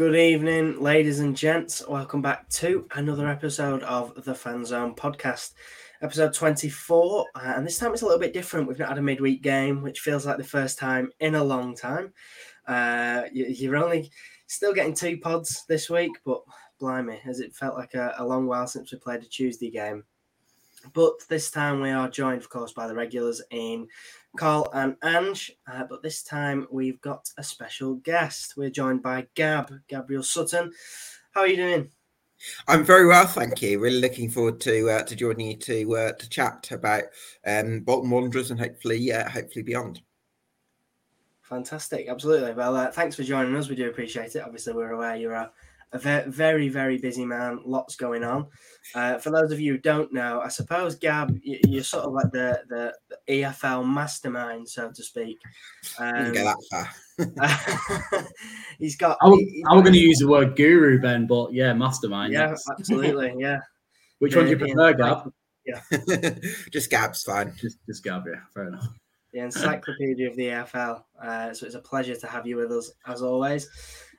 Good evening, ladies and gents. Welcome back to another episode of the Fan Zone podcast, episode 24. Uh, and this time it's a little bit different. We've not had a midweek game, which feels like the first time in a long time. Uh, you, are only still getting two pods this week, but blimey, has it felt like a, a long while since we played a Tuesday game. But this time we are joined, of course, by the regulars in Carl and Ange. Uh, but this time we've got a special guest. We're joined by Gab, Gabriel Sutton. How are you doing? I'm very well, thank you. Really looking forward to uh, to joining you to uh, to chat about um, Bolton Wanderers and hopefully uh, hopefully beyond. Fantastic, absolutely. Well, uh, thanks for joining us. We do appreciate it. Obviously, we're aware you're a a very, very busy man. Lots going on. Uh, for those of you who don't know, I suppose Gab, you're sort of like the the, the EFL mastermind, so to speak. Um, get that far. he's got. I was, was going to use the word guru, Ben, but yeah, mastermind. Yeah, absolutely. Yeah. Which one do you prefer, Gab? Yeah. just Gab's fine. Just, just Gab, yeah. Fair enough. The encyclopedia of the EFL. Uh, so it's a pleasure to have you with us as always.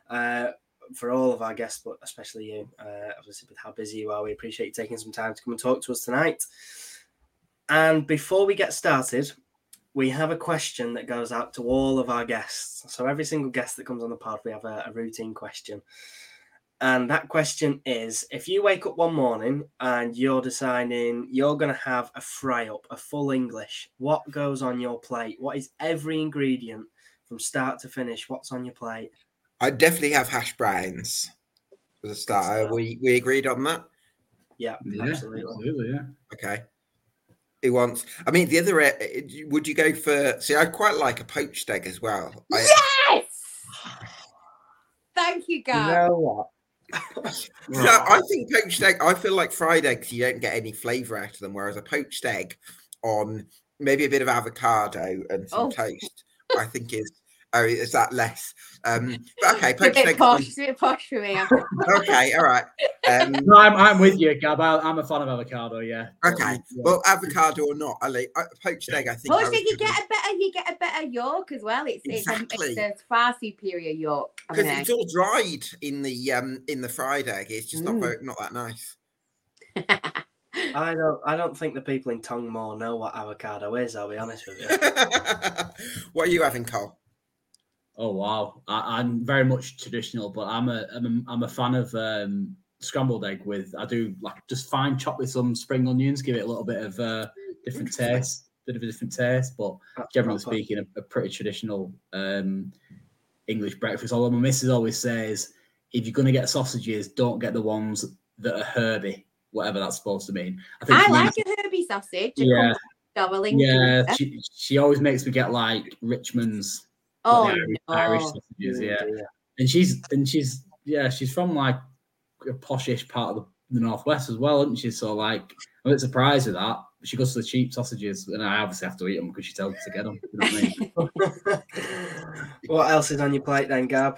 Uh, for all of our guests, but especially you, uh, obviously with how busy you are, we appreciate you taking some time to come and talk to us tonight. And before we get started, we have a question that goes out to all of our guests. So every single guest that comes on the pod, we have a, a routine question. And that question is if you wake up one morning and you're deciding you're going to have a fry up, a full English, what goes on your plate? What is every ingredient from start to finish? What's on your plate? I definitely have hash browns as a starter. We we agreed on that. Yeah, yeah absolutely. absolutely. Yeah. Okay. Who wants? I mean, the other. Uh, would you go for? See, I quite like a poached egg as well. Yes. Thank you, guys. You know what? no, I think poached egg. I feel like fried eggs. You don't get any flavor out of them, whereas a poached egg on maybe a bit of avocado and some oh. toast, I think is Oh, is that less? Um, but okay, poached a bit posh, a bit posh for me. okay, all right. Um, no, I'm, I'm with you, Gab. I, am a fan of avocado. Yeah. Okay. Yeah. Well, avocado or not, I like uh, poached egg. I think. Poached egg, you get a better, you get a better yolk as well. It's exactly. it's, a, it's a far superior yolk. Because it's all dried in the um in the fried egg. It's just mm. not very, not that nice. I don't. I don't think the people in Tonge Moor know what avocado is. I'll be honest with you. what are you having, Cole? Oh wow, I, am very much traditional, but I'm a I'm a, I'm a fan of um, scrambled egg with I do like just fine chop with some spring onions, give it a little bit of uh, different taste, bit of a different taste. But generally speaking, a, a pretty traditional um, English breakfast. Although my missus always says, if you're going to get sausages, don't get the ones that are herby, whatever that's supposed to mean. I think I like means, a herby sausage. Yeah. Yeah, she, she always makes me get like Richmond's Oh, Irish, no. Irish sausages, yeah. yeah. And she's and she's yeah, she's from like a poshish part of the, the northwest as well, isn't she? So like, I'm a bit surprised with that. She goes to the cheap sausages, and I obviously have to eat them because she tells me to get them. You know what, I mean? what else is on your plate then, Gab?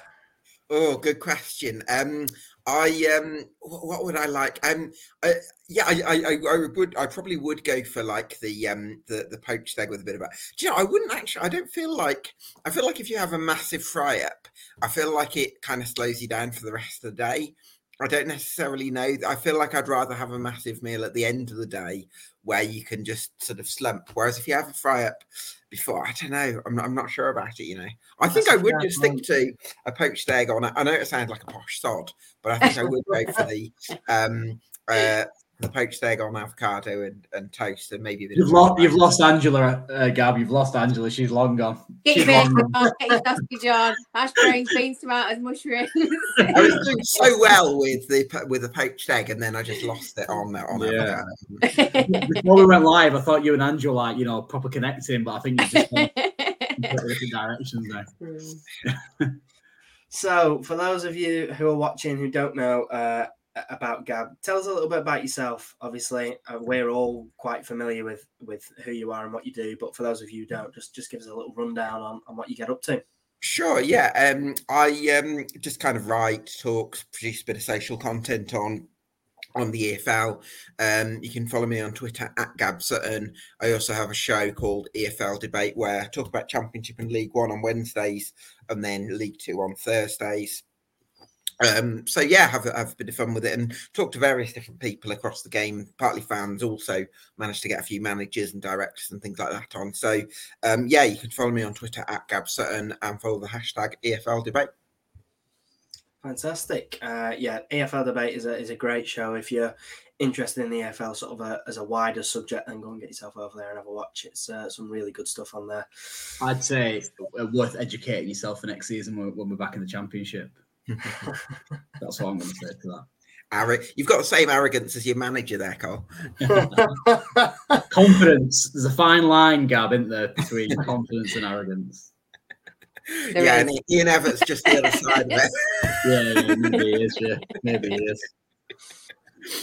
Oh, good question. Um, I um, what would I like? Um, I, yeah, I, I, I would, I probably would go for like the um, the the poached egg with a bit of. A, do you know? I wouldn't actually. I don't feel like. I feel like if you have a massive fry up, I feel like it kind of slows you down for the rest of the day. I don't necessarily know. I feel like I'd rather have a massive meal at the end of the day where you can just sort of slump. Whereas if you have a fry up before, I don't know. I'm not, I'm not sure about it. You know, I think I would just stick to a poached egg on it. I know it sounds like a posh sod, but I think I would go for the um, uh, the poached egg on avocado and, and toast and maybe a bit you've lost you've lost Angela uh, Gab. You've lost Angela. She's long gone. Get your long gone. get your hash browns beans tomatoes mushrooms. I was doing so well with the with the poached egg and then I just lost it on on yeah. before we went live I thought you and Angela like you know proper connecting but I think you just went different directions there. So for those of you who are watching who don't know uh about Gab. Tell us a little bit about yourself. Obviously, uh, we're all quite familiar with with who you are and what you do, but for those of you who don't, just just give us a little rundown on, on what you get up to. Sure, yeah. Um, I um, just kind of write, talk, produce a bit of social content on on the EFL. Um, you can follow me on Twitter at Gab Sutton. I also have a show called EFL Debate where I talk about Championship and League One on Wednesdays and then League Two on Thursdays. Um, so yeah, have have a bit of fun with it and talk to various different people across the game, partly fans. Also managed to get a few managers and directors and things like that on. So um, yeah, you can follow me on Twitter at Gab Sutton and follow the hashtag EFL debate. Fantastic. Uh, yeah, EFL debate is a is a great show. If you're interested in the EFL sort of a, as a wider subject, then go and get yourself over there and have a watch. It's uh, some really good stuff on there. I'd say worth educating yourself for next season when, when we're back in the championship. That's what I'm going to say to that. Ari, you've got the same arrogance as your manager there, Carl. confidence. There's a fine line, Gab, isn't there, between confidence and arrogance. There yeah, is. and Ian Evatt's just the other side of it. Yeah, yeah, maybe he is. Yeah, maybe he is.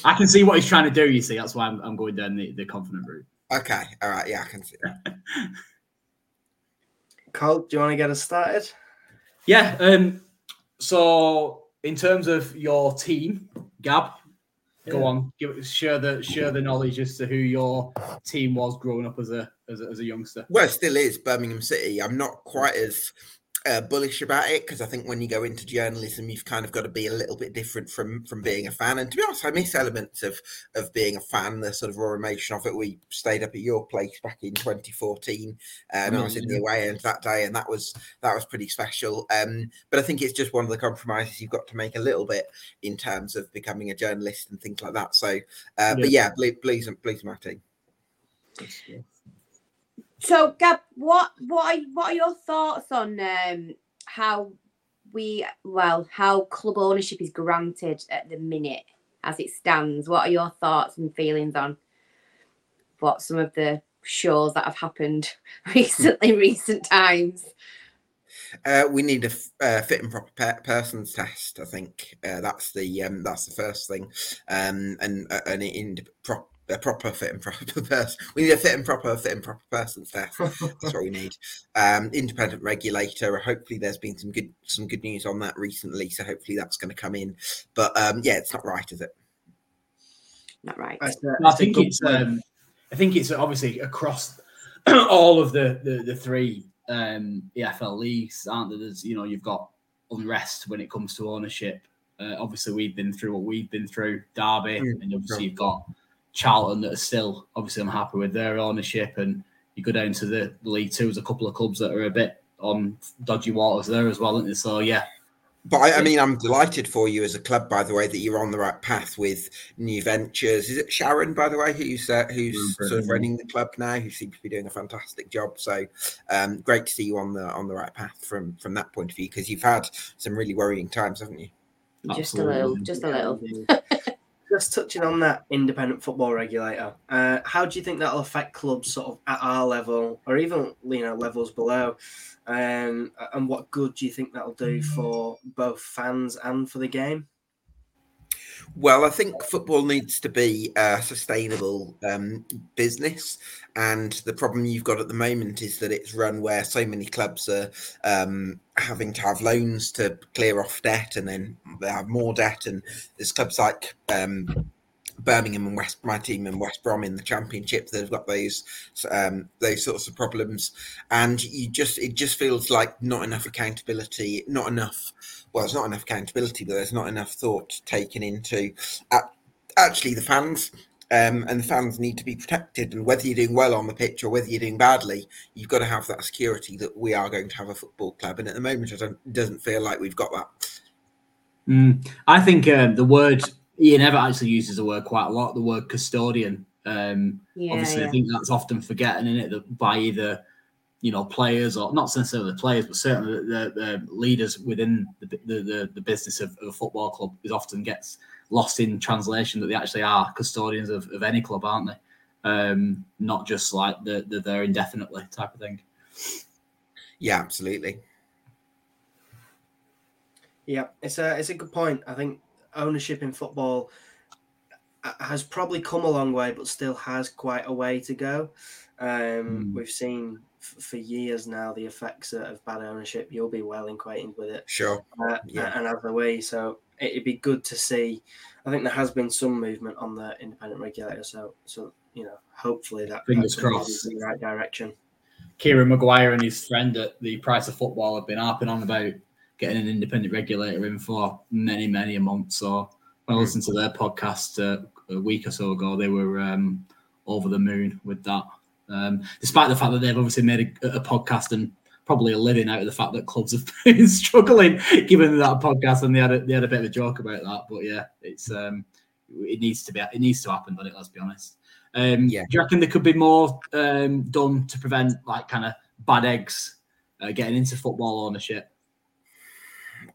I can see what he's trying to do. You see, that's why I'm, I'm going down the, the confident route. Okay, all right, yeah, I can see that. Cole, do you want to get us started? Yeah. Um. So, in terms of your team, Gab, yeah. go on, give share the share the knowledge as to who your team was growing up as a as a, as a youngster. Well, it still is Birmingham City. I'm not quite as uh, bullish about it because I think when you go into journalism, you've kind of got to be a little bit different from from being a fan. And to be honest, I miss elements of of being a fan, the sort of raw emotion of it. We stayed up at your place back in 2014, uh, and I was in the away end that day, and that was that was pretty special. Um, but I think it's just one of the compromises you've got to make a little bit in terms of becoming a journalist and things like that. So, uh, yeah. but yeah, please, please, please, team. So, Gab, what what are, what are your thoughts on um, how we well how club ownership is granted at the minute as it stands? What are your thoughts and feelings on what some of the shows that have happened recently, recent times? Uh, we need a uh, fit and proper pe- persons test. I think uh, that's the um, that's the first thing, um, and uh, an in, pro- a proper fit and proper person. We need a fit and proper fit and proper person test. That's what we need. Um, independent regulator. Hopefully, there's been some good some good news on that recently. So hopefully, that's going to come in. But um, yeah, it's not right, is it? Not right. I, I think it's. Um, I think it's obviously across all of the the, the three um, EFL leagues, aren't there? There's you know you've got unrest when it comes to ownership. Uh, obviously, we've been through what we've been through, Derby, mm, and obviously you've got Charlton that are still obviously unhappy with their ownership, and you go down to the, League Two, there's a couple of clubs that are a bit on dodgy waters there as well, isn't there? So yeah. But I, I, mean, I'm delighted for you as a club, by the way, that you're on the right path with new ventures. Is it Sharon, by the way, who's uh, who's sort of running the club now, who seems to be doing a fantastic job? So, um, great to see you on the on the right path from from that point of view, because you've had some really worrying times, haven't you? Just a little, just a little. Just touching on that independent football regulator, uh, how do you think that'll affect clubs sort of at our level or even you know levels below? Um, and what good do you think that'll do for both fans and for the game? Well, I think football needs to be a sustainable um, business, and the problem you've got at the moment is that it's run where so many clubs are um, having to have loans to clear off debt, and then they have more debt, and there's clubs like um, Birmingham and West, my team and West Brom in the Championship that have got those um, those sorts of problems, and you just it just feels like not enough accountability, not enough. Well, there's not enough accountability, but there's not enough thought taken into uh, actually the fans. Um, and the fans need to be protected. And whether you're doing well on the pitch or whether you're doing badly, you've got to have that security that we are going to have a football club. And at the moment, it doesn't feel like we've got that. Mm, I think uh, the word Ian Evatt actually uses the word quite a lot, the word custodian. Um, yeah, obviously, yeah. I think that's often forgotten in it that by either you know players or not necessarily players, but certainly the, the leaders within the, the, the business of, of, a football club is often gets lost in translation that they actually are custodians of, of any club, aren't they? Um, not just like the, the they're indefinitely type of thing. Yeah, absolutely. Yeah, it's a it's a good point. I think ownership in football uh, has probably come a long way, but still has quite a way to go. Um, mm. We've seen f- for years now the effects of bad ownership. You'll be well acquainted with it, sure, uh, yeah, and other way. So it'd be good to see. I think there has been some movement on the independent regulator. So, so you know, hopefully that fingers crossed in the right direction. Kieran Maguire and his friend at the Price of Football have been harping on about getting an independent regulator in for many, many a month. So when I listened to their podcast uh, a week or so ago, they were um, over the moon with that. Um, despite the fact that they've obviously made a, a, podcast and probably a living out of the fact that clubs have been struggling, given that podcast, and they had a, they had a bit of a joke about that. But yeah, it's um, it needs to be it needs to happen, doesn't it? Let's be honest. Um, yeah. Do you reckon there could be more um, done to prevent like kind of bad eggs uh, getting into football ownership?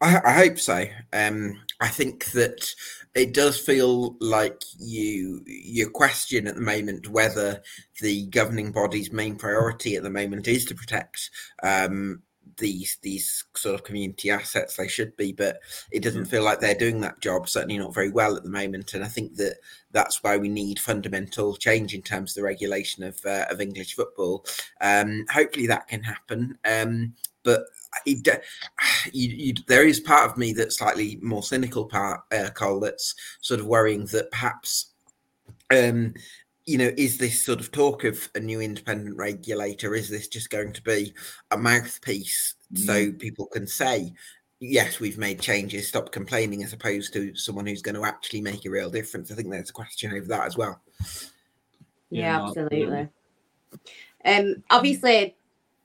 I, I hope so. Um, I think that it does feel like you you question at the moment whether the governing body's main priority at the moment is to protect um, these these sort of community assets they should be but it doesn't mm. feel like they're doing that job certainly not very well at the moment and i think that that's why we need fundamental change in terms of the regulation of uh, of english football um, hopefully that can happen um, but it, you, you, there is part of me that's slightly more cynical part, uh, Cole, that's sort of worrying that perhaps, um, you know, is this sort of talk of a new independent regulator? Is this just going to be a mouthpiece mm. so people can say, yes, we've made changes, stop complaining, as opposed to someone who's going to actually make a real difference? I think there's a question over that as well. Yeah, yeah absolutely. Um, obviously,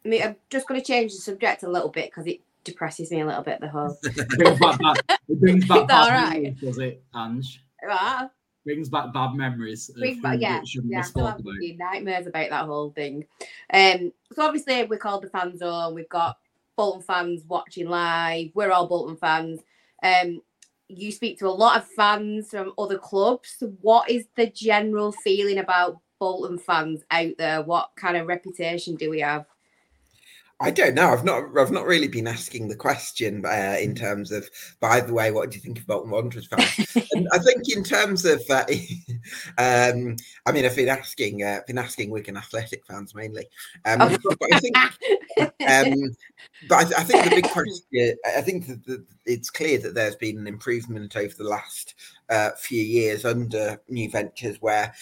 I mean, I'm just going to change the subject a little bit because it depresses me a little bit. The whole it brings back, bad, it brings back bad right? memories, does it, Ange? What? Brings back bad memories. Brings back, yeah, yeah. Still have nightmares about that whole thing. Um, so obviously we're called the fan zone. We've got Bolton fans watching live. We're all Bolton fans. Um, you speak to a lot of fans from other clubs. What is the general feeling about Bolton fans out there? What kind of reputation do we have? I don't know. I've not. I've not really been asking the question uh, in terms of. By the way, what do you think of about Wanderers fans? I think in terms of. Uh, um, I mean, I've been asking. Uh, been asking Wigan Athletic fans mainly. Um, oh. but I think. Um, but I, I, think the big question. I think that it's clear that there's been an improvement over the last uh, few years under New Ventures, where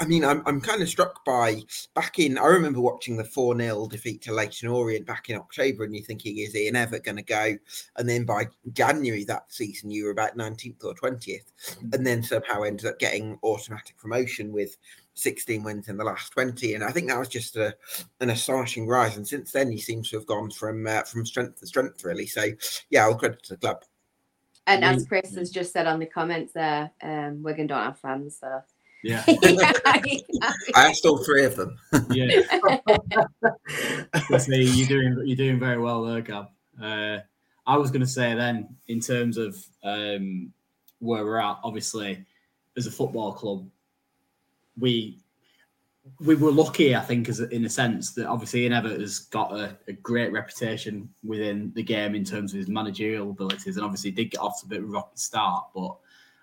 I mean, I'm, I'm kind of struck by back in. I remember watching the 4 0 defeat to Leyton Orient back in October, and you're thinking, is Ian ever going to go? And then by January that season, you were about 19th or 20th, mm. and then somehow ended up getting automatic promotion with 16 wins in the last 20. And I think that was just a, an astonishing rise. And since then, he seems to have gone from uh, from strength to strength, really. So, yeah, I'll credit to the club. And as Chris has just said on the comments there, um, Wigan don't have fans, so. Yeah. I asked all three of them. yeah. See, you're doing you're doing very well there, Gab. Uh, I was going to say then, in terms of um, where we're at, obviously, as a football club, we we were lucky, I think, as in a sense that obviously Ian Evatt has got a, a, great reputation within the game in terms of his managerial abilities, and obviously did get off to a bit of a rocky start. But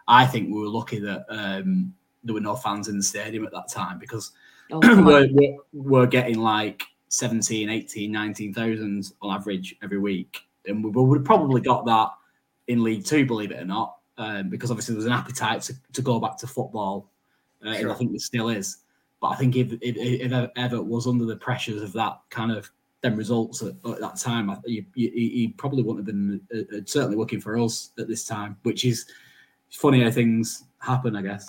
I think we were lucky that um, there were no fans in the stadium at that time because oh, we're, we're, we're, getting like 17, 18, 19,000 on average every week, and we would have probably got that in League Two, believe it or not, um, because obviously there was an appetite to, to go back to football, uh, sure. and I think there still is. But I think if, if, if was under the pressures of that kind of them results at, at that time, he, he, he, probably wouldn't have been uh, uh, certainly looking for us at this time, which is funny how things happen, I guess.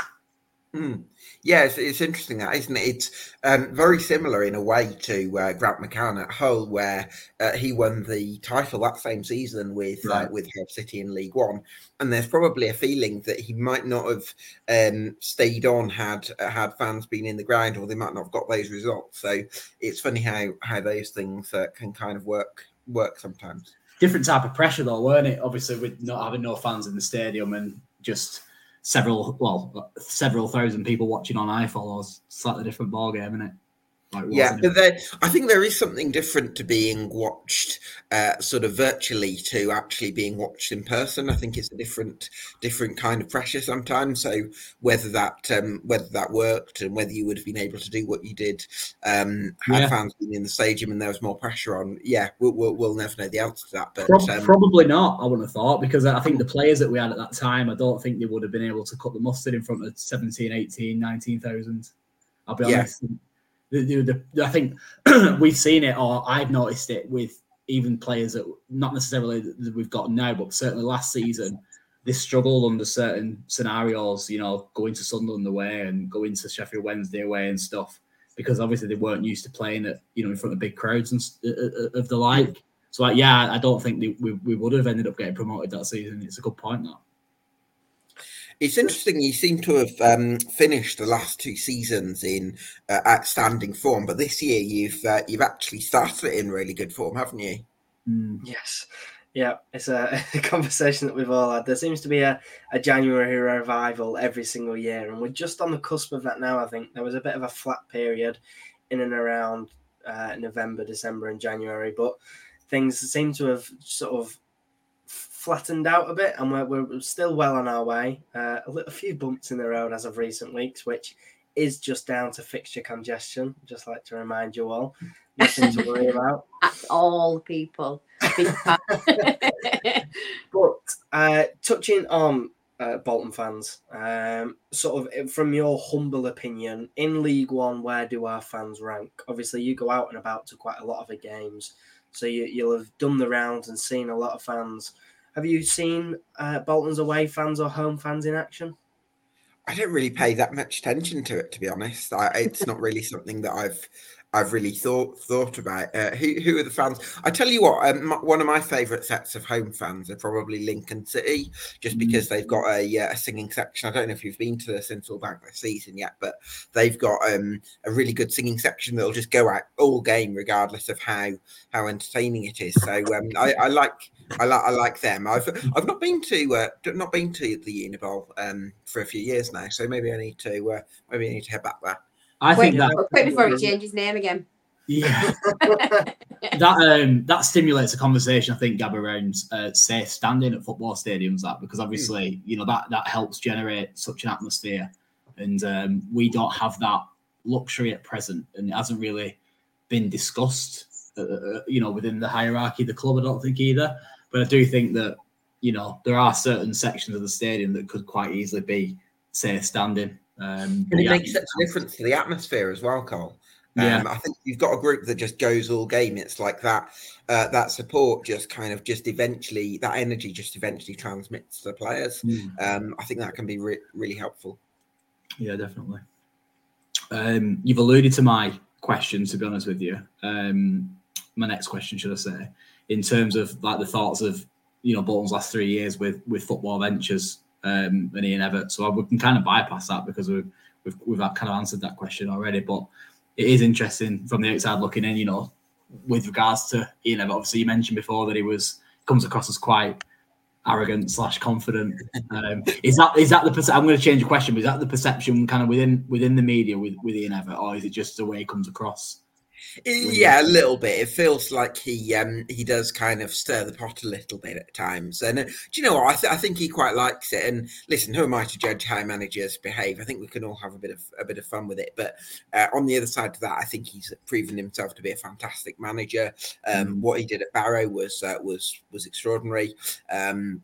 Mm. Yeah, it's, it's, interesting that, isn't it? It's um, very similar in a way to uh, Grant McCann at Hull, where uh, he won the title that same season with uh, right. uh, with Hull City in League One, and there's probably a feeling that he might not have um, stayed on had had fans been in the ground, or they might not have got those results. So it's funny how how those things uh, can kind of work work sometimes. Different type of pressure, though, weren't it? Obviously, with not having no fans in the stadium and just several well several thousand people watching on iFollows. Slightly different ball game, isn't it? Like, yeah, but there, I think there is something different to being watched uh, sort of virtually to actually being watched in person. I think it's a different different kind of pressure sometimes. So whether that um, whether that worked and whether you would have been able to do what you did um, had yeah. fans been in the stadium and there was more pressure on, yeah, we'll, we'll, we'll never know the answer to that. But Pro- um, probably not. I wouldn't have thought because I think the players that we had at that time, I don't think they would have been able to cut the mustard in front of 17, 18, 19,000. I'll be honest. Yeah the, the, the, I think we've seen it, or I've noticed it with even players that not necessarily that we've got now, but certainly last season, they struggled under certain scenarios. You know, going to Sunderland away and going to Sheffield Wednesday away and stuff, because obviously they weren't used to playing at you know in front of big crowds and uh, uh, of the like. So like, yeah, I don't think they, we, we would have ended up getting promoted that season. It's a good point that. It's interesting. You seem to have um, finished the last two seasons in uh, outstanding form, but this year you've uh, you've actually started it in really good form, haven't you? Mm. Yes. Yeah, it's a, a, conversation that we've all had. There seems to be a, a January revival every single year, and we're just on the cusp of that now. I think there was a bit of a flat period in and around uh, November, December, and January, but things seem to have sort of flattened out a bit, and we're, we're still well on our way. Uh, a, little, a few bumps in the road as of recent weeks, which is just down to fixture congestion. Just like to remind you all, nothing to worry about. That's all people. but uh, touching on uh, Bolton fans, um, sort of eh, from your humble opinion, in League One, where do our fans rank? Obviously, you go out and about to quite a lot of the games, so you, you'll have done the rounds and seen a lot of fans. Have you seen uh, Bolton's away fans or home fans in action? I don't really pay that much attention to it, to be honest. I, it's not really something that I've I've really thought thought about. Uh, who who are the fans? I tell you what, um, one of my favourite sets of home fans are probably Lincoln City, just mm. because they've got a, a singing section. I don't know if you've been to the Sincil Bank this season yet, but they've got um, a really good singing section that'll just go out all game, regardless of how how entertaining it is. So um, I, I, like. I like I like them. I've I've not been to uh, not been to the Unibowl um, for a few years now, so maybe I need to uh, maybe I need to head back there. I Wait, think that quick before he changes his name again. Yeah, that um that stimulates a conversation. I think Gab around uh, safe standing at football stadiums. That because obviously mm. you know that that helps generate such an atmosphere, and um, we don't have that luxury at present, and it hasn't really been discussed. Uh, uh, you know, within the hierarchy of the club, I don't think either. But I do think that you know there are certain sections of the stadium that could quite easily be safe standing. Um, and it makes such a difference to the atmosphere as well, Cole. Um, yeah. I think you've got a group that just goes all game. It's like that uh, that support just kind of just eventually that energy just eventually transmits to the players. Mm. Um, I think that can be re- really helpful. Yeah, definitely. Um, you've alluded to my question, to be honest with you. Um, my next question, should I say, in terms of like the thoughts of you know Bolton's last three years with with football ventures um, and Ian Evatt. So we can kind of bypass that because we've we've, we've kind of answered that question already. But it is interesting from the outside looking in, you know, with regards to Ian Evatt. Obviously, you mentioned before that he was comes across as quite arrogant slash confident. Um, is that is that the perce- I'm going to change the question, but is that the perception kind of within within the media with with Ian Evatt, or is it just the way he comes across? Yeah, a little bit. It feels like he um he does kind of stir the pot a little bit at times. And uh, do you know what? I, th- I think he quite likes it. And listen, who am I to judge how managers behave? I think we can all have a bit of a bit of fun with it. But uh, on the other side of that, I think he's proven himself to be a fantastic manager. Um, mm. What he did at Barrow was uh, was was extraordinary. Um,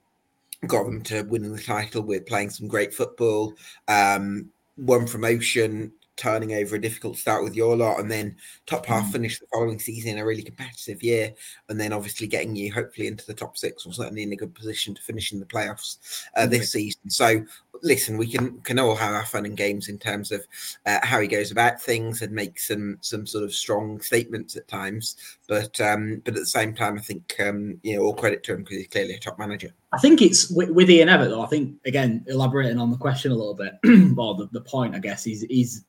got them to winning the title with playing some great football. Um, one promotion turning over a difficult start with your lot and then top half mm. finish the following season in a really competitive year and then obviously getting you hopefully into the top six or certainly in a good position to finish in the playoffs uh, this season so listen we can can all have our fun and games in terms of uh, how he goes about things and make some some sort of strong statements at times but um but at the same time i think um you know all credit to him because he's clearly a top manager I think it's with, with Ian Evatt though. I think again, elaborating on the question a little bit, or the, the point, I guess, he's he's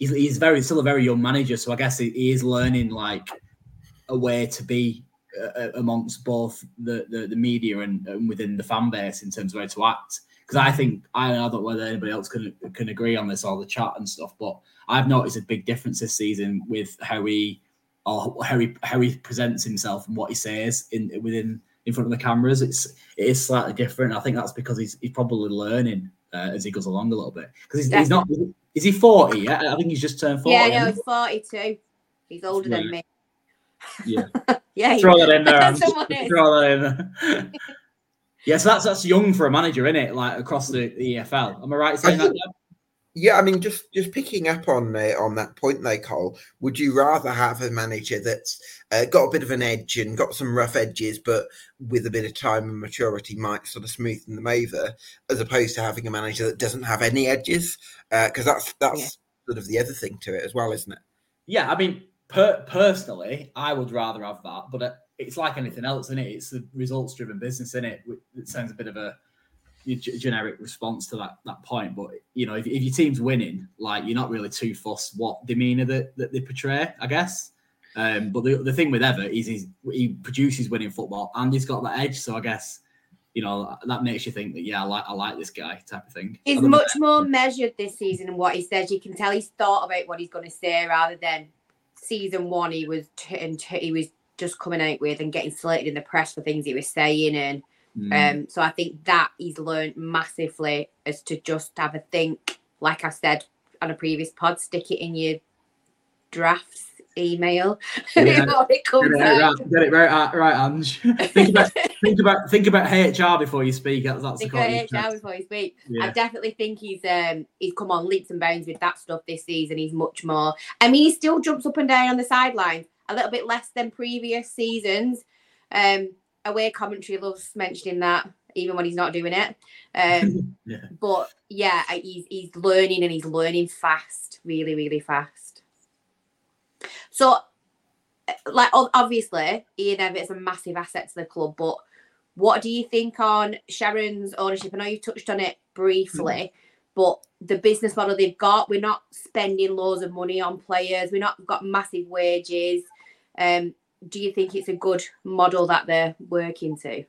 he's, he's very still a very young manager, so I guess he, he is learning like a way to be uh, amongst both the, the, the media and, and, within the fan base in terms of how to act. Because I think I, don't know whether anybody else can can agree on this, all the chat and stuff, but I've noticed a big difference this season with how he or how he how he presents himself and what he says in within in front of the cameras. It's it is slightly different. I think that's because he's he's probably learning uh, as he goes along a little bit because he's, he's, not is he 40? Yeah, I think he's just turned 40. Yeah, no, he's 42. He's older yeah. than me. Yeah. yeah. Throw that in there. throw that in there. yeah, so that's that's young for a manager, isn't it? Like across the, the EFL. Am I right saying that? Yeah, I mean, just just picking up on uh, on that point, though, Cole. Would you rather have a manager that's uh, got a bit of an edge and got some rough edges, but with a bit of time and maturity might sort of smoothen them over, as opposed to having a manager that doesn't have any edges? Because uh, that's that's yeah. sort of the other thing to it as well, isn't it? Yeah, I mean, per- personally, I would rather have that, but uh, it's like anything else, isn't it? It's the results driven business, isn't it? It sounds a bit of a generic response to that that point. But you know, if, if your team's winning, like you're not really too fussed what demeanor that, that they portray, I guess. Um, but the, the thing with Evatt is he's, he produces winning football and he's got that edge. So I guess you know that makes you think that yeah, I like I like this guy type of thing. He's much more measured this season in what he says. You can tell he's thought about what he's going to say rather than season one. He was t- and t- he was just coming out with and getting slated in the press for things he was saying and Mm. Um, so I think that he's learned massively as to just have a think, like I said on a previous pod, stick it in your drafts email yeah. it comes get it out. Right, get it right, right, Ange. think about think about think about HR before you speak. That's, that's think about HR before you speak. Yeah. I definitely think he's um he's come on leaps and bounds with that stuff this season. He's much more. I mean, he still jumps up and down on the sidelines a little bit less than previous seasons. Um, away commentary loves mentioning that even when he's not doing it. Um, yeah. But yeah, he's he's learning and he's learning fast, really, really fast. So, eh, like obviously, Ian Evatt's a massive asset to the club. But what do you think on Sharon's ownership? I know you touched on it briefly. Mm. But the business model they've got, we're not spending loads of money on players. We're not got massive wages. Um, do you think it's a good model that they're working to?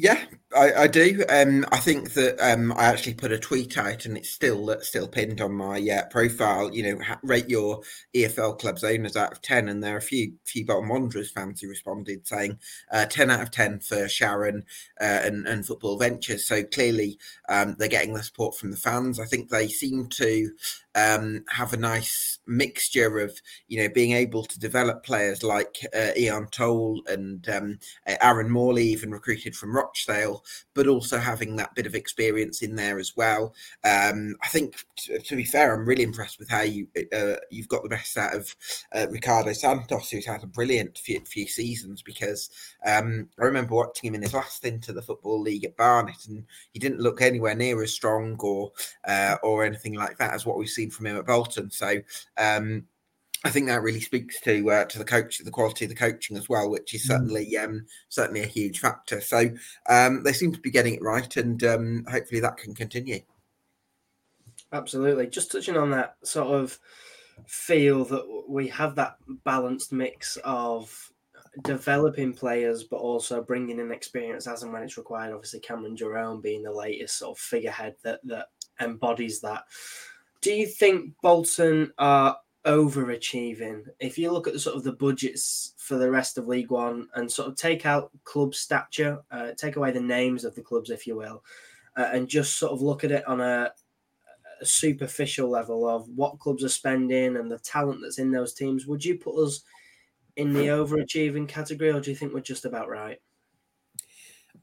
Yeah, I, I do. Um, I think that um, I actually put a tweet out, and it's still still pinned on my uh, profile. You know, rate your EFL club's owners out of ten, and there are a few few Bolton Wanderers fans who responded saying uh, ten out of ten for Sharon uh, and and Football Ventures. So clearly, um, they're getting the support from the fans. I think they seem to um, have a nice mixture of you know being able to develop players like uh, Ian Toal and um, Aaron Morley, even recruited from Rochdale, but also having that bit of experience in there as well. Um, I think, to, to, be fair, I'm really impressed with how you uh, you've got the best out of uh, Ricardo Santos, who's had a brilliant few, few seasons. Because um, I remember watching him in his last stint to the Football League at Barnet, and he didn't look anywhere near as strong or uh, or anything like that as what we've seen from him at Bolton. So um, I think that really speaks to uh, to the coach, the quality of the coaching as well, which is mm. certainly um, certainly a huge factor. So um, they seem to be getting it right, and um, hopefully that can continue. Absolutely. Just touching on that sort of feel that we have that balanced mix of developing players, but also bringing in experience as and when it's required. Obviously, Cameron Jerome being the latest sort of figurehead that that embodies that do you think Bolton are overachieving? If you look at the sort of the budgets for the rest of League One and sort of take out club stature, uh, take away the names of the clubs, if you will, uh, and just sort of look at it on a, a, superficial level of what clubs are spending and the talent that's in those teams, would you put us in the overachieving category, or do you think we're just about right?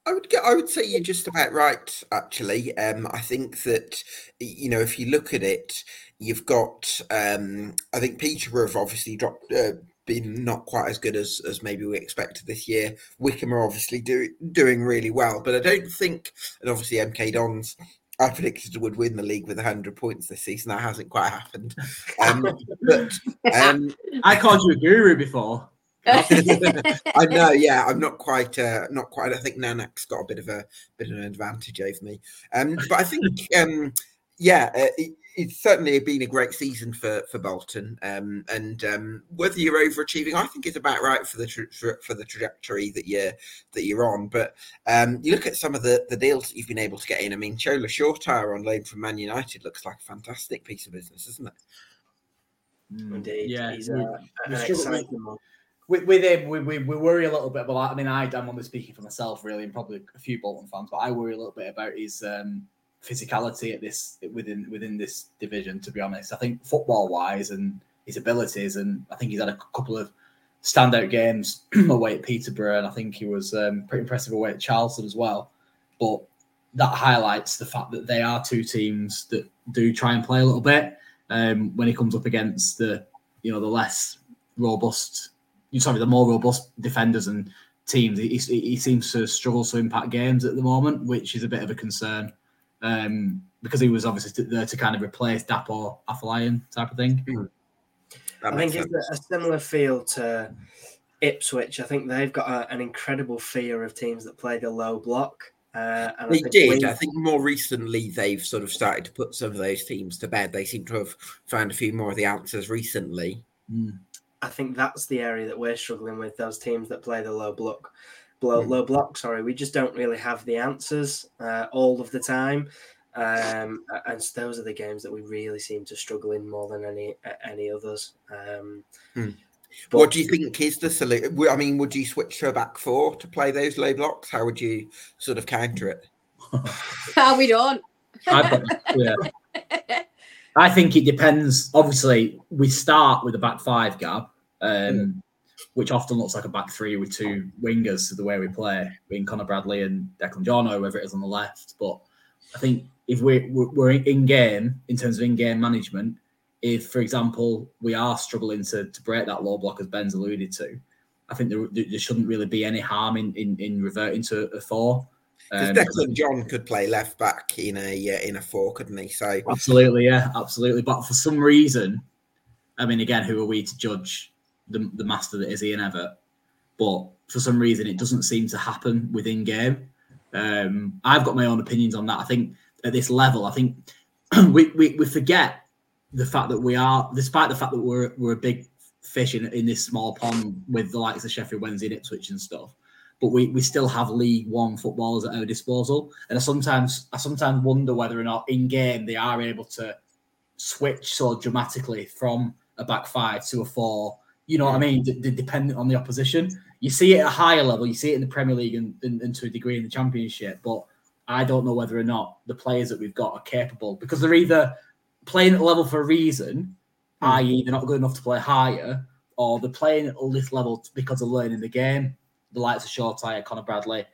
I would get, I would say you're just about right. Actually, um, I think that you know if you look at it, you've got. Um, I think Peterborough have obviously dropped. Uh, been not quite as good as, as maybe we expected this year. Wycombe are obviously do, doing really well, but I don't think, and obviously MK Dons I predicted would win the league with 100 points this season. That hasn't quite happened. Um, but um, I called you a guru before. I know, yeah, I'm not quite, uh, not quite. I think Nanak's got a bit of a bit of an advantage over me, um, but I think, um, yeah, uh, it, it's certainly been a great season for for Bolton, um, and um, whether you're overachieving, I think it's about right for the tra- for the trajectory that you're that you're on. But um, you look at some of the the deals that you've been able to get in. I mean, Shola Shoretire on loan from Man United looks like a fantastic piece of business, isn't it? Indeed, yeah, he's uh, an exciting one with, with him, we, we, we worry a little bit about. I mean, I, I'm only speaking for myself, really, and probably a few Bolton fans, but I worry a little bit about his um, physicality at this within within this division. To be honest, I think football wise and his abilities, and I think he's had a couple of standout games away at Peterborough, and I think he was um, pretty impressive away at Charlton as well. But that highlights the fact that they are two teams that do try and play a little bit um, when he comes up against the you know the less robust, sorry, the more robust defenders and teams. He, he seems to struggle to impact games at the moment, which is a bit of a concern um, because he was obviously there to kind of replace Dapo Afolayan type of thing. Mm. I think sense. it's a similar feel to Ipswich. I think they've got a, an incredible fear of teams that play the low block. Uh, they I did. We... I think more recently they've sort of started to put some of those teams to bed. They seem to have found a few more of the answers recently. Mm. I think that's the area that we're struggling with. Those teams that play the low block, low, mm. low block. Sorry, we just don't really have the answers uh, all of the time. Um, and so those are the games that we really seem to struggle in more than any any others. Um, mm. But, what do you think is the solution? I mean, would you switch to a back four to play those low blocks? How would you sort of counter it? oh, we don't. I, yeah. I think it depends. Obviously, we start with a back five, Gab, um, mm. which often looks like a back three with two wingers to the way we play, being Connor Bradley and Declan John, or whoever it is on the left. But I think if we're, we're in game, in terms of in game management, if, for example, we are struggling to, to break that low block, as Ben's alluded to, I think there, there shouldn't really be any harm in, in, in reverting to a four. Um, Declan John could play left back in a uh, in a four, couldn't he? So absolutely, yeah, absolutely. But for some reason, I mean, again, who are we to judge the, the master that is Ian Evatt? But for some reason, it doesn't seem to happen within game. Um, I've got my own opinions on that. I think at this level, I think we, we, we forget the fact that we are, despite the fact that we're we're a big fish in, in this small pond with the likes of Sheffield Wednesday and Ipswich and stuff, but we, we still have League One footballers at our disposal. And I sometimes I sometimes wonder whether or not in game they are able to switch so dramatically from a back five to a four. You know what I mean? D- d- dependent on the opposition. You see it at a higher level. You see it in the Premier League and, and, and to a degree in the Championship. But I don't know whether or not the players that we've got are capable because they're either playing at a level for a reason, mm. i.e., they're not good enough to play higher, or they're playing at this level because of learning the game. The likes of Shoretire, Connor Bradley,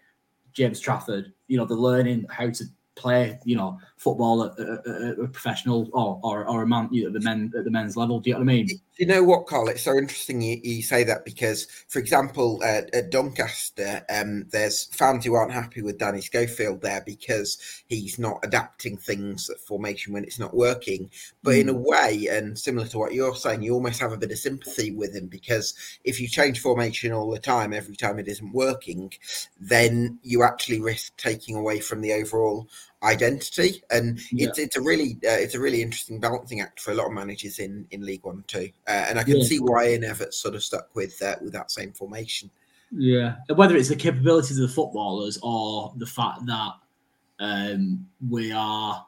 James Trafford, you know, they're learning how to play, you know, football at, a professional or, or, or a man, you know, the men at the men's level. Do you know what I mean? You know what, Carl? It's so interesting you, you say that because, for example, uh, at Doncaster, um, there's fans who aren't happy with Danny Schofield there because he's not adapting things at formation when it's not working. But mm. in a hmm. way, and similar to what you're saying, you almost have a bit of sympathy with him because if you change formation all the time, every time it isn't working, then you actually risk taking away from the overall identity, and yeah. it's it's a really uh, it's a really interesting balancing act for a lot of managers in in League One too. Uh, and I can yeah. see why Ian Evatt sort of stuck with uh, with that same formation. Yeah, whether it's the capabilities of the footballers or the fact that um, we are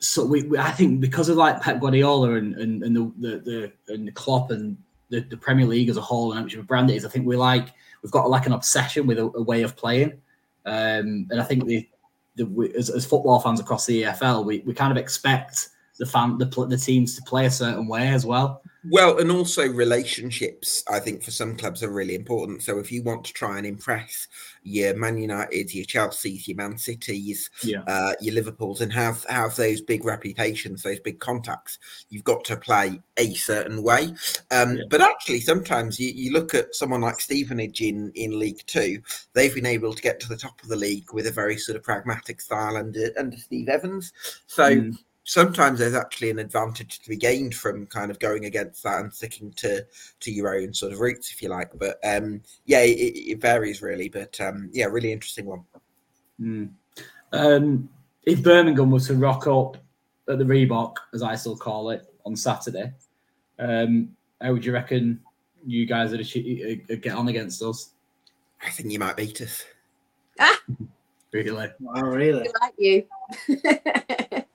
so we, we, I think because of like Pep Guardiola and and, and the, the the and the Klopp and the, the Premier League as a whole and which brand it is, I think we like we've got like an obsession with a, a way of playing, um, and I think the as, as, football fans across the EFL, we, we kind of expect the fan the, the teams to play a certain way as well. Well, and also relationships, I think for some clubs are really important. So if you want to try and impress your Man United, your Chelsea's, your Man Cities, yeah. uh, your Liverpools, and have have those big reputations, those big contacts, you've got to play a certain way. Um, yeah. But actually, sometimes you, you look at someone like Stevenage in in League Two; they've been able to get to the top of the league with a very sort of pragmatic style under under Steve Evans. So. Mm sometimes there's actually an advantage to be gained from kind of going against that and sticking to to your own sort of roots, if you like. But um, yeah, it, it, varies really. But um, yeah, really interesting one. Mm. Um, if Birmingham was to rock up at the Reebok, as I still call it, on Saturday, um, how would you reckon you guys would get on against us? I think you might beat us. Ah. really? Wow, really? I like you.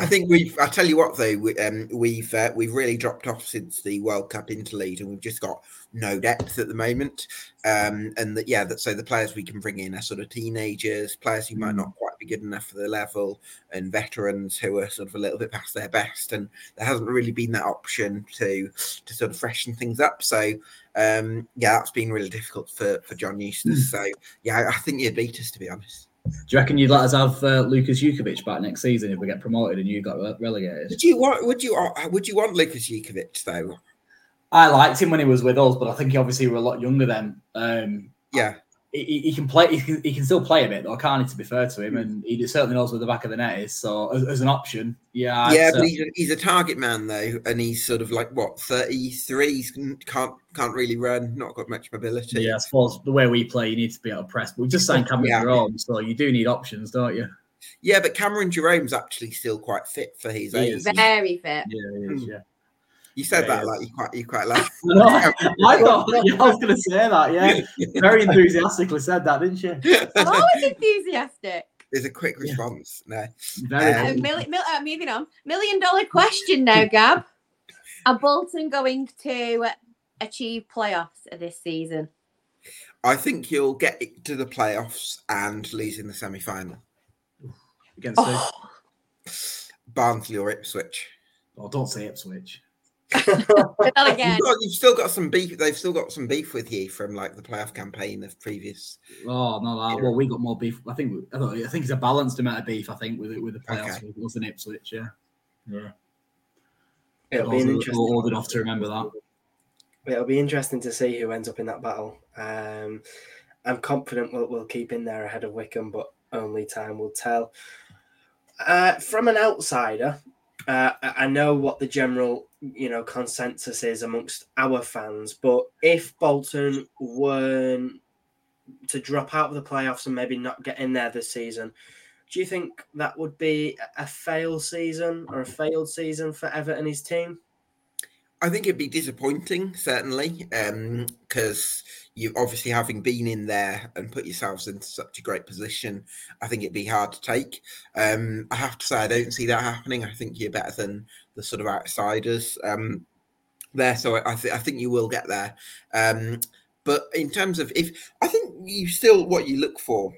I think we've. I tell you what, though, we, um, we've uh, we've really dropped off since the World Cup interlude, and we've just got no depth at the moment. Um, and that, yeah, that so the players we can bring in are sort of teenagers, players who might mm. not quite be good enough for the level, and veterans who are sort of a little bit past their best. And there hasn't really been that option to to sort of freshen things up. So um, yeah, that's been really difficult for for John Eustace. Mm. So yeah, I think you'd beat us to be honest. Do you reckon you'd let us have uh, Lukas Jutkiewicz back next season if we get promoted and you got relegated? Would you want? Would you? uh, Would you want Lukas Jutkiewicz though? I liked him when he was with us, but I think he obviously were a lot younger then. Um, Yeah. He, he- he can play. He can, he can still play a bit, though. I can't he? To be fair to him, and he certainly knows where the back of the net is. So, as, as an option, yeah, I'd yeah, say- but he's a, he's a target man though, and he's sort of like what thirty three. Can't can't really run. Not got much mobility. yeah, I suppose the way we play, you need to be able to press. But we just signed Cameron Yeah. Jerome, so you do need options, don't you? Yeah, but Cameron Jerome's actually still quite fit for his He age. is. Very fit. Yeah, he is, Hmm. yeah. You said Yeah, that like you quite you quite like. no, I thought I was going to say that. Yeah, very enthusiastically said that, didn't you? I'm always enthusiastic. There's a quick Yeah. response. No. Very. Um, Uh, mil- mil- uh, moving on. Million dollar question now, Gab. Are Bolton going to achieve playoffs this season? I think you'll get to the playoffs and lose in the semi final. against who? Oh, Barnsley or Ipswich. Oh, don't say Ipswich. Say that again. You've, got, you've still got some beef. They've still got some beef with you from like the playoff campaign of previous. Oh no, that, well we got more beef. I think I, don't, I think it's a balanced amount of beef. I think with it with the playoffs Okay. with us and Ipswich. Yeah, yeah. It'll be an Old- interesting. old enough to remember that. It'll be interesting to see who ends up in that battle. Um, I'm confident we'll, we'll keep in there ahead of Wycombe, but only time will tell. Uh, from an outsider, uh, I know what the general you know consensus is amongst our fans, but if Bolton weren't to drop out of the playoffs and maybe not get in there this season, do you think that would be a fail season or a failed season for Everton and his team? I think it'd be disappointing, certainly, because you obviously having been in there and put yourselves into such a great position, I think it'd be hard to take. Um, I have to say, I don't see that happening. I think you're better than the sort of outsiders um, there, so I, I, th- I think you will get there. Um, but in terms of if I think you still what you look for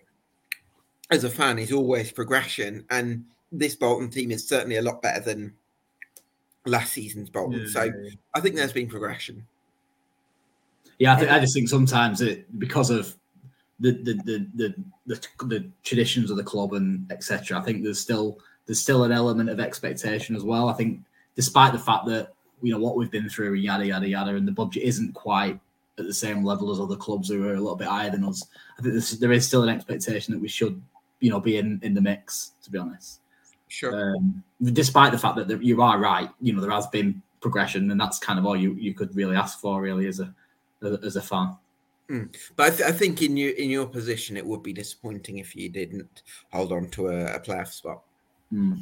as a fan is always progression, and this Bolton team is certainly a lot better than last season's Bolton. so. I think there's been progression. Yeah, I, think, I just think sometimes it because of the the the the, the, the traditions of the club and etc. I think there's still there's still an element of expectation as well. I think despite the fact that you know what we've been through, and yada yada yada, and the budget isn't quite at the same level as other clubs who are a little bit higher than us. I think there is still an expectation that we should you know be in in the mix. To be honest, Sure. um, despite the fact that there, you are right, you know there has been progression, and that's kind of all you you could really ask for, really, as a as a fan. But I, th- I think in your in your position, it would be disappointing if you didn't hold on to a, a playoff spot. Hmm.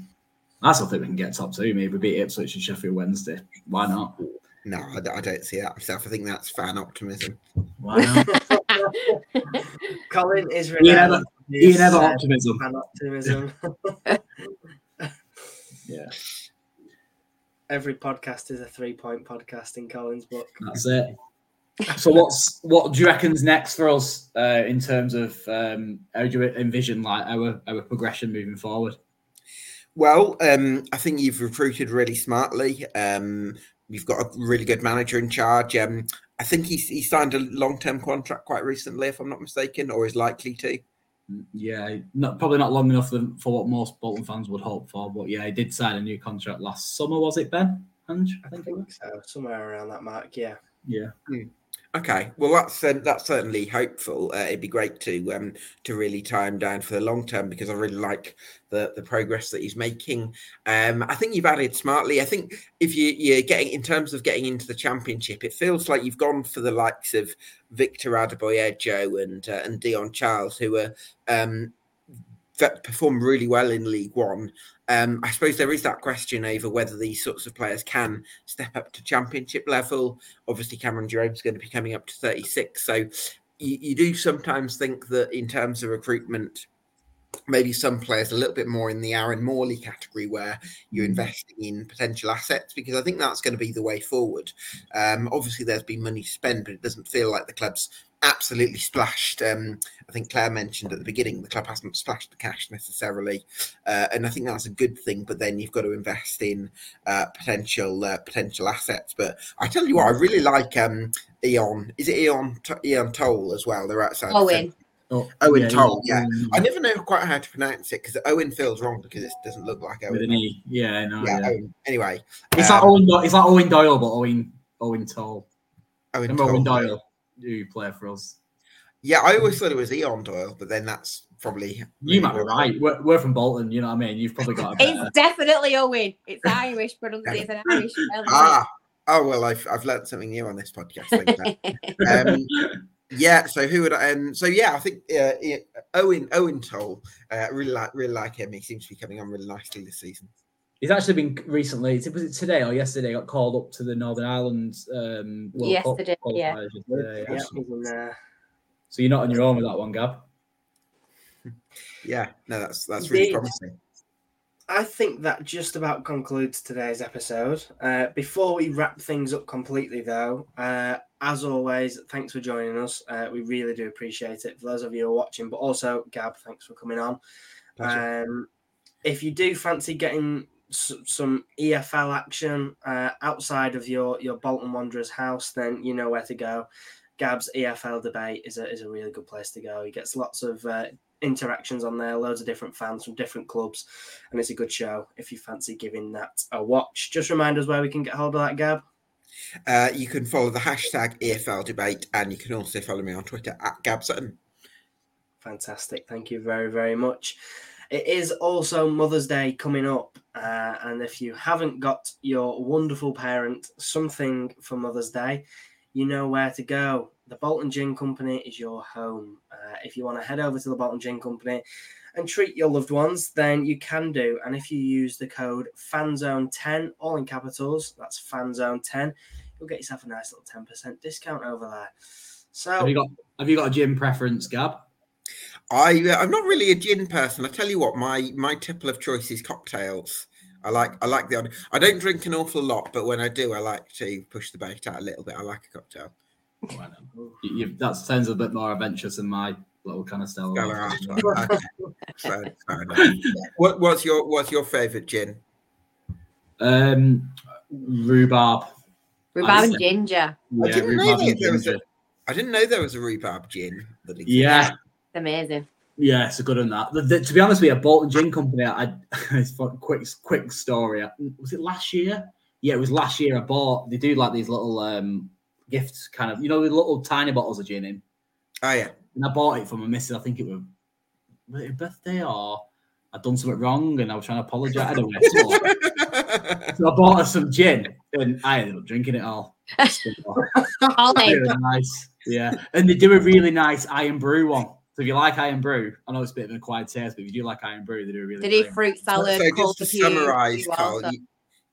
I still think we can get top two. Maybe beat Ipswich and Sheffield Wednesday. Why not? No, I don't see that myself. I think that's fan optimism. Why not? Colin is You never- renowned for you his, never uh, optimism. fan optimism. Yeah, Every podcast is a three point podcast in Colin's book. that's it. So what's what do you reckon's next for us uh, in terms of um, how do you envision like our our progression moving forward? Well, um, I think you've recruited really smartly. Um, you've got a really good manager in charge. Um, I think he's he signed a long term contract quite recently, if I'm not mistaken, or is likely to. Yeah, not probably not long enough than- for what most Bolton fans would hope for, but yeah, he did sign a new contract last summer. Was it Ben? Ange, I I think. it think so, somewhere around that mark. Yeah. Yeah. Hmm. Okay, well that's um, that's certainly hopeful. Uh, it'd be great to um, to really tie him down for the long term because I really like the the progress that he's making. Um, I think you've added smartly. I think if you you're getting in terms of getting into the championship, it feels like you've gone for the likes of Victor Adeboyejo and uh, and Dion Charles, who are um, that perform really well in League One. Um, I suppose there is that question over whether these sorts of players can step up to championship level obviously Cameron Jerome's going to be coming up to 36. So you, you do sometimes think that in terms of recruitment, maybe some players a little bit more in the Aaron Morley category where you're investing in potential assets because I think that's going to be the way forward. Um, obviously, there's been money to spend, but it doesn't feel like the club's absolutely splashed. Um, I think Claire mentioned at the beginning the club hasn't splashed the cash necessarily, uh, and I think that's a good thing. But then you've got to invest in uh, potential uh, potential assets. But I tell you what, I really like um, Eon. Is it Eon? Eon Toal as well? They're outside. Owen. Oh, Owen yeah, Toal, yeah. Owen- I never know quite how to pronounce it because Owen feels wrong because it doesn't look like with an Owen. E. Yeah, no, Yeah, yeah. Owen. Anyway, It's um, like Owen. It's like Owen Doyle, but Owen Owen Toal. Owen Remember Owen Doyle, who play for us? Yeah, I always thought it was Eon Doyle, but then that's probably You might be right. We're, we're from Bolton. You know what I mean? You've probably got a better. It's definitely Owen. It's Irish pronunciation. It's an Irish spelling. Ah, oh well, I've I've learned something new on this podcast. Thank um, yeah, so who would I, um? So yeah, I think uh, Owen Owen Toal. Uh, really like really like him. He seems to be coming on really nicely this season. He's actually been recently. Was it today or yesterday? Got called up to the Northern Ireland um, World Cup Yesterday, yeah. yesterday, Yeah, yeah. he's in there. So you're not on your own with that one, Gab. Yeah, no, that's that's really Indeed. promising. I think that just about concludes today's episode. Uh, before we wrap things up completely, though, uh, as always, thanks for joining us. Uh, we really do appreciate it. For those of you who are watching, but also Gab, thanks for coming on. Um, if you do fancy getting s- some EFL action uh, outside of your your Bolton Wanderers house, then you know where to go. Gab's EFL debate is a is a really good place to go. He gets lots of uh, interactions on there, loads of different fans from different clubs, and it's a good show. If you fancy giving that a watch, just remind us where we can get hold of that, Gab. Uh, you can follow the hashtag EFL debate, and you can also follow me on Twitter at Gabson. Fantastic. Thank you very, very much. It is also Mother's Day coming up. Uh, and if you haven't got your wonderful parent something for Mother's Day, you know where to go. The Bolton Gin Company is your home. Uh, if you want to head over to the Bolton Gin Company and treat your loved ones, then you can do. And if you use the code FANZONE10, all in capitals, that's FANZONE10, you'll get yourself a nice little 10% discount over there. So, Have you got Have you got a gym preference, Gab? I uh, I'm not really a gin person. I tell you what, my my tipple of choice is cocktails. I like I like the odd. I don't drink an awful lot, but when I do, I like to push the bait out a little bit. I like a cocktail. Well, you, you, that sounds a bit more adventurous than my little kind of style. Okay. fair, fair. What, what's your what's your favourite gin? Um, rhubarb. Rhubarb and Honestly. ginger. I didn't know rhubarb and there was a- ginger. I didn't know there was a rhubarb gin. That. Yeah, It's amazing. yeah, it's a good one. That The- the- to be honest with you, Bolton Gin Company. I it's a quick quick story. Was it last year? Yeah, it was last year. I bought. They do like these little um gifts, kind of you know, the little tiny bottles of gin in. Oh yeah. And I bought it for my missus. I think it was, was it her birthday or I'd done something wrong and I was trying to apologise. I don't know. something. So I bought her some gin and I ended up drinking it all. Ollie. really nice. Yeah. And they do a really nice Irn-Bru one. So if you like Irn-Bru, I know it's a bit of an acquired taste, but if you do like Irn-Bru, they do really They do good fruit salad. so just to summarise, you Carl, also- you,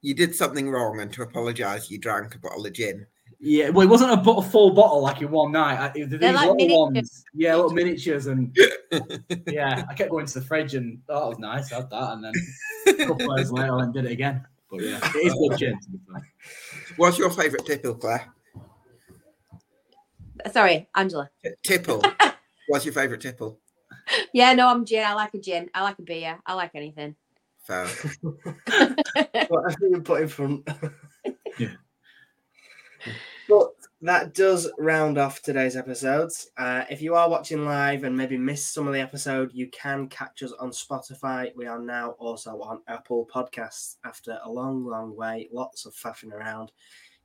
you did something wrong, and to apologise, you drank a bottle of gin. Yeah, well, it wasn't a, bo- a full bottle like in one night. I, these They're like little miniatures. ones, yeah, little miniatures, and yeah, I kept going to the fridge and oh, that was nice. I had that, and then a couple hours later, I went and did it again. But yeah, it is good gin. To be fair. What's your favourite tipple, Claire? Sorry, Angela. Tipple. What's your favourite tipple? Yeah, no, I'm gin. I like a gin. I like a beer. I like anything. Fair. whatever you put in front. Yeah. But that does round off today's episodes. Uh, if you are watching live and maybe missed some of the episode, you can catch us on Spotify. We are now also on Apple Podcasts after a long, long way. Lots of faffing around.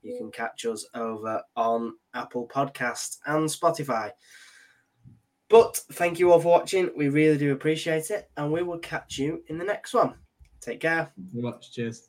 You can catch us over on Apple Podcasts and Spotify. But thank you all for watching. We really do appreciate it. And we will catch you in the next one. Take care. Thank you much. Cheers.